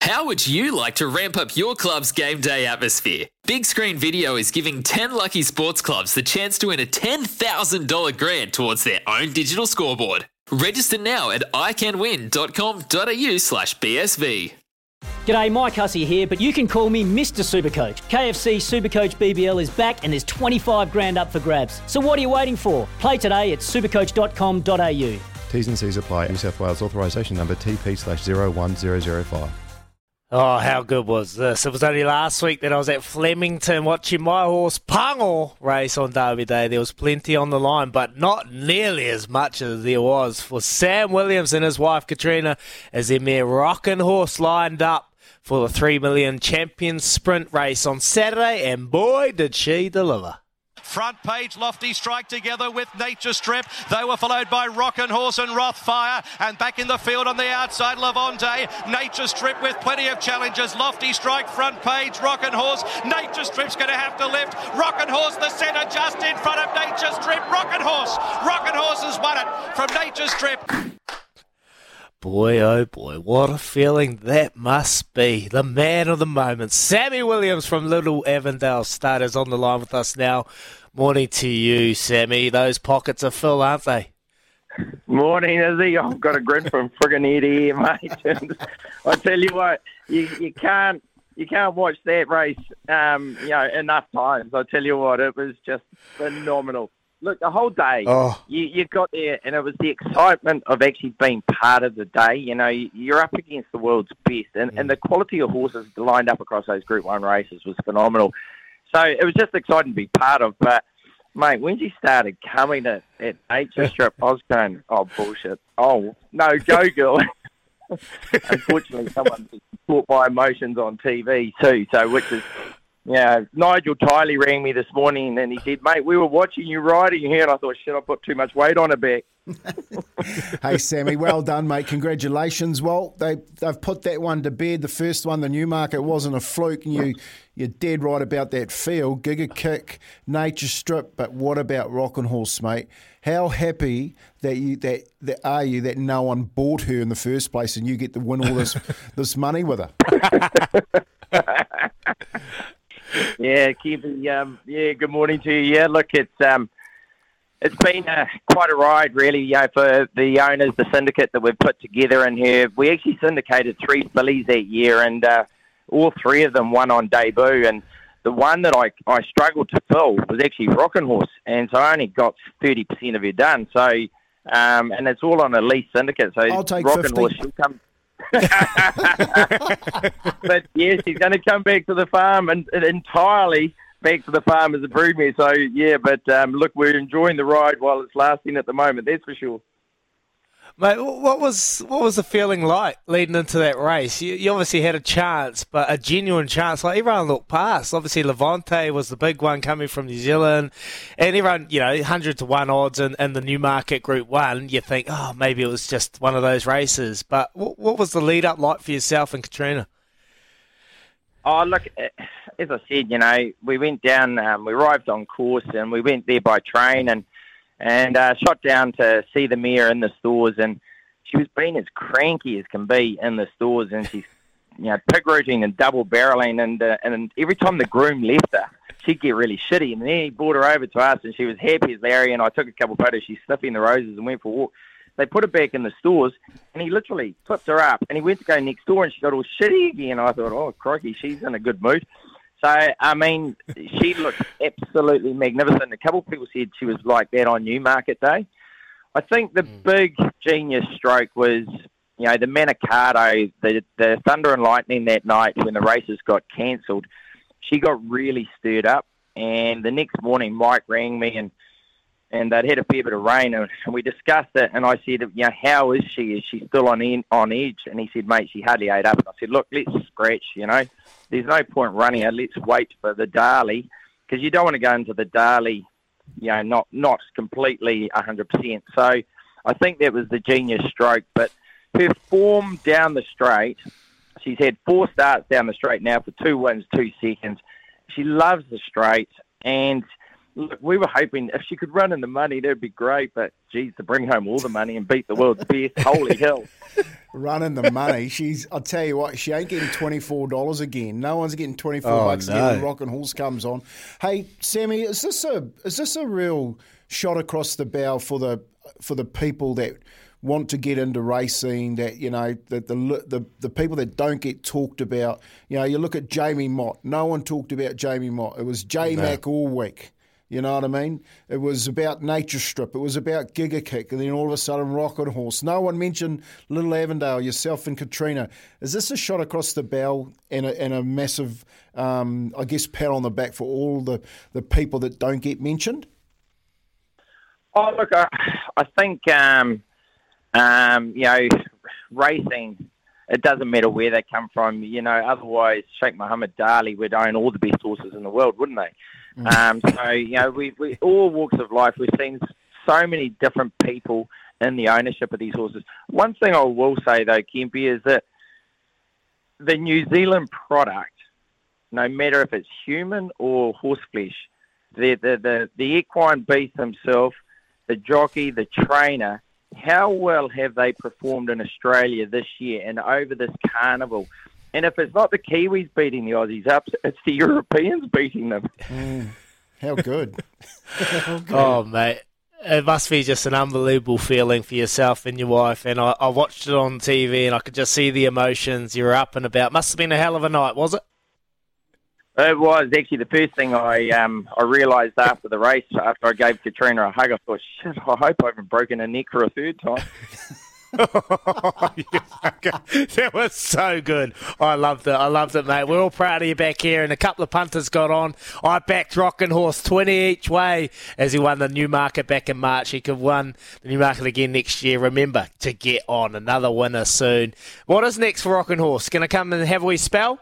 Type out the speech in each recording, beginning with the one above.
How would you like to ramp up your club's game day atmosphere? Big Screen Video is giving 10 lucky sports clubs the chance to win a $10,000 grant towards their own digital scoreboard. Register now at iCanWin.com.au slash BSV. G'day, Mike Hussey here, but you can call me Mr. Supercoach. KFC Supercoach BBL is back and there's 25 grand up for grabs. So what are you waiting for? Play today at supercoach.com.au. T's and C's apply. New South Wales authorisation number TP slash 01005. Oh, how good was this? It was only last week that I was at Flemington watching my horse Pango race on Derby Day. There was plenty on the line, but not nearly as much as there was for Sam Williams and his wife Katrina as their mare Rockin' Horse lined up for the 3 million champion sprint race on Saturday, and boy, did she deliver. Front page, Lofty Strike together with Nature Strip. They were followed by Rockin' Horse and Rothfire. And back in the field on the outside, Levante. Nature Strip with plenty of challenges. Lofty Strike, front page, Rockin' Horse. Nature Strip's going to have to lift. Rockin' Horse, the centre just in front of Nature Strip. Rockin' Horse. Rockin' Horse has won it from Nature Strip. Boy, oh boy, what a feeling that must be. The man of the moment, Sammy Williams from Little Avondale Starters on the line with us now. Morning to you, Sammy. Those pockets are full, aren't they? Morning, Izzy. I've got a grin from friggin' ear to ear, mate. I tell you what, you, you can't you can't watch that race, um, you know, enough times. I tell you what, it was just phenomenal. Look, the whole day, Oh. you, you got there, and it was the excitement of actually being part of the day. You know, you're up against the world's best, and, and the quality of horses lined up across those Group 1 races was phenomenal. So it was just exciting to be part of. But, mate, when she started coming at, at Nature Strip, I was going, oh, bullshit. Oh, no, go, girl. Unfortunately, someone caught by emotions on TV too, so which is yeah, Nigel Tiley rang me this morning and he said, mate, we were watching you riding here. And I thought, shit, I put too much weight on her back. Hey, Sammy, well done, mate. Congratulations. Well, they, they've put that one to bed. The first one, the Newmarket, wasn't a fluke. And you, you're dead right about that field. Giga Kick, Nature Strip. But what about Rockin' Horse, mate? How happy that you that, that are you that no one bought her in the first place and you get to win all this this money with her? Yeah, Kevin. Um, yeah, good morning to you. Yeah, look, it's um, it's been uh, quite a ride, really, you know, for the owners, the syndicate that we've put together in here. We actually syndicated three fillies that year, and uh, all three of them won on debut. And the one that I, I struggled to fill was actually Rockin' Horse, and so I only got thirty percent of it done. So, um, and it's all on a lease syndicate. So I'll take Rockin' 50. Horse, she'll come. but yes, he's going to come back to the farm and, and entirely back to the farm as a broodmare. So yeah, but um, look, we're enjoying the ride while it's lasting at the moment. That's for sure. Mate, what was what was the feeling like leading into that race? You, you obviously had a chance, but a genuine chance. Like everyone looked past. Obviously, Levante was the big one coming from New Zealand, and everyone, you know, hundred to one odds in, in the Newmarket Group One. You think, oh, maybe it was just one of those races. But what, what was the lead up like for yourself and Katrina? Oh, look, eh, as I said, you know, we went down, um, we arrived on course and we went there by train and and uh, shot down to see the mare in the stores and she was being as cranky as can be in the stores and she's, you know, pig rooting and double barreling and uh, and every time the groom left her, she'd get really shitty and then he brought her over to us and she was happy as Larry and I took a couple of photos, she's sniffing the roses and went for a walk. they put her back in the stores, and he literally flipped her up, and he went to go next door, and she got all shitty again. And I thought, oh crikey, she's in a good mood. So I mean, she looked absolutely magnificent. A couple of people said she was like that on Newmarket Day. I think the mm. big genius stroke was, you know, the Manikato, the the thunder and lightning that night when the races got cancelled. She got really stirred up, and the next morning, Mike rang me and and they'd had a fair bit of rain, and we discussed it. And I said, you know, how is she? Is she still on in, on edge? And he said, mate, she hardly ate up. And I said, look, let's scratch. You know, there's no point running her. Let's wait for the Darley because you don't want to go into the Darley, you know, not not completely 100%. So I think that was the genius stroke. But her form down the straight, she's had four starts down the straight now for two wins, two seconds. She loves the straight and look, we were hoping if she could run in the money, that'd be great. But geez, to bring home all the money and beat the world's best, holy hell! Running the money, she's. I'll tell you what, she ain't getting twenty four dollars again. No one's getting twenty four oh, bucks no. again when Rockin' Horse comes on. Hey, Sammy, is this a is this a real shot across the bow for the for the people that want to get into racing that you know the, the the the people that don't get talked about you know you look at Jamie Mott no one talked about Jamie Mott it was J Mac no. all week you know what I mean? It was about Nature Strip. It was about Giga Kick. And then all of a sudden, Rockin' Horse. No one mentioned Little Avondale, yourself and Katrina. Is this a shot across the bow and a, and a massive, um, I guess, pat on the back for all the, the people that don't get mentioned? Oh, look, I, I think, um, um, you know, racing it doesn't matter where they come from. You know, otherwise Sheikh Mohammed Dali would own all the best horses in the world, wouldn't they? Mm. Um, so you know, we, we all walks of life. We've seen so many different people in the ownership of these horses. One thing I will say though, Kempy, is that the New Zealand product, no matter if it's human or horse flesh, the the the, the equine beast himself, the jockey, the trainer, how well have they performed in Australia this year and over this carnival? And if it's not the Kiwis beating the Aussies up, it's the Europeans beating them. Mm, how good. how good. Oh, mate. It must be just an unbelievable feeling for yourself and your wife. And I, I watched it on TV and I could just see the emotions. You were up and about. Must have been a hell of a night, was it? It was actually the first thing I um, I realised after the race, after I gave Katrina a hug. I thought, shit, I hope I haven't broken a neck for a third time. that was so good. I loved it. I loved it, mate. We're all proud of you back here. And a couple of punters got on. I backed Rockin' Horse 20 each way as he won the Newmarket back in March. He could win the Newmarket again next year. Remember to get on. Another winner soon. What is next for Rockin' Horse? Going to come and have a wee spell?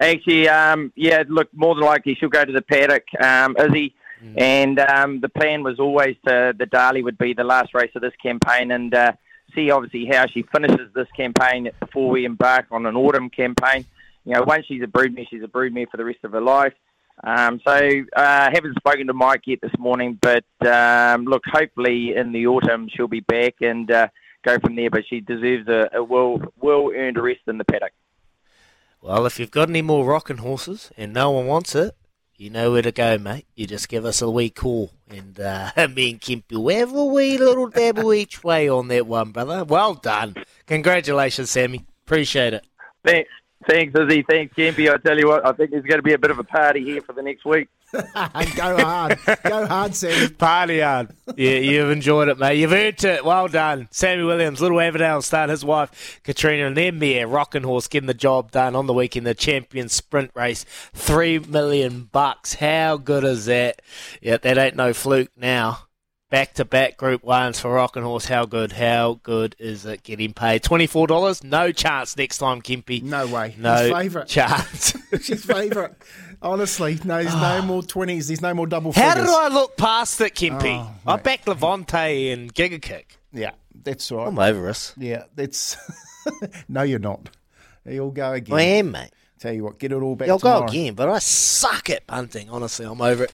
Actually, um, yeah, look, more than likely she'll go to the paddock. Um, Izzy Mm. And um, the plan was always to, the Darley would be the last race of this campaign and uh, see obviously how she finishes this campaign before we embark on an autumn campaign. You know, once she's a broodmare, she's a broodmare for the rest of her life. Um, so I uh, haven't spoken to Mike yet this morning, but um, look, hopefully in the autumn she'll be back and uh, go from there. But she deserves a, a well well earned rest in the paddock. Well, if you've got any more rocking horses and no one wants it, you know where to go, mate. You just give us a wee call, and uh, me and Kimpy will have a wee little dabble each way on that one, brother. Well done. Congratulations, Sammy. Appreciate it. Thanks. Thanks, Izzy. Thanks, Kempy. I tell you what, I think there's going to be a bit of a party here for the next week. Go hard. Go hard, Sammy. Party hard. Yeah, you've enjoyed it, mate. You've earned it. Well done. Sammy Williams, Little Avondale start his wife, Katrina, and then Mia, Rockin' Horse, getting the job done on the weekend, the champion sprint race. Three million bucks. How good is that? Yeah, that ain't no fluke now back to back Group Ones for Rockin' Horse. How good? How good is it getting paid? Twenty four dollars. No chance next time, Kimpy. No way. No His favourite chance. His favourite. Honestly, no, there's no ah. more twenties. There's no more double How figures. did I look past it, Kimpy? Oh, I backed Levante and Giga Kick. Yeah, that's right. I'm over us. Yeah, that's. no, you're not. You'll go again. I am, mate. Tell you what, get it all back. You'll tomorrow. go again, but I suck at punting. Honestly, I'm over it.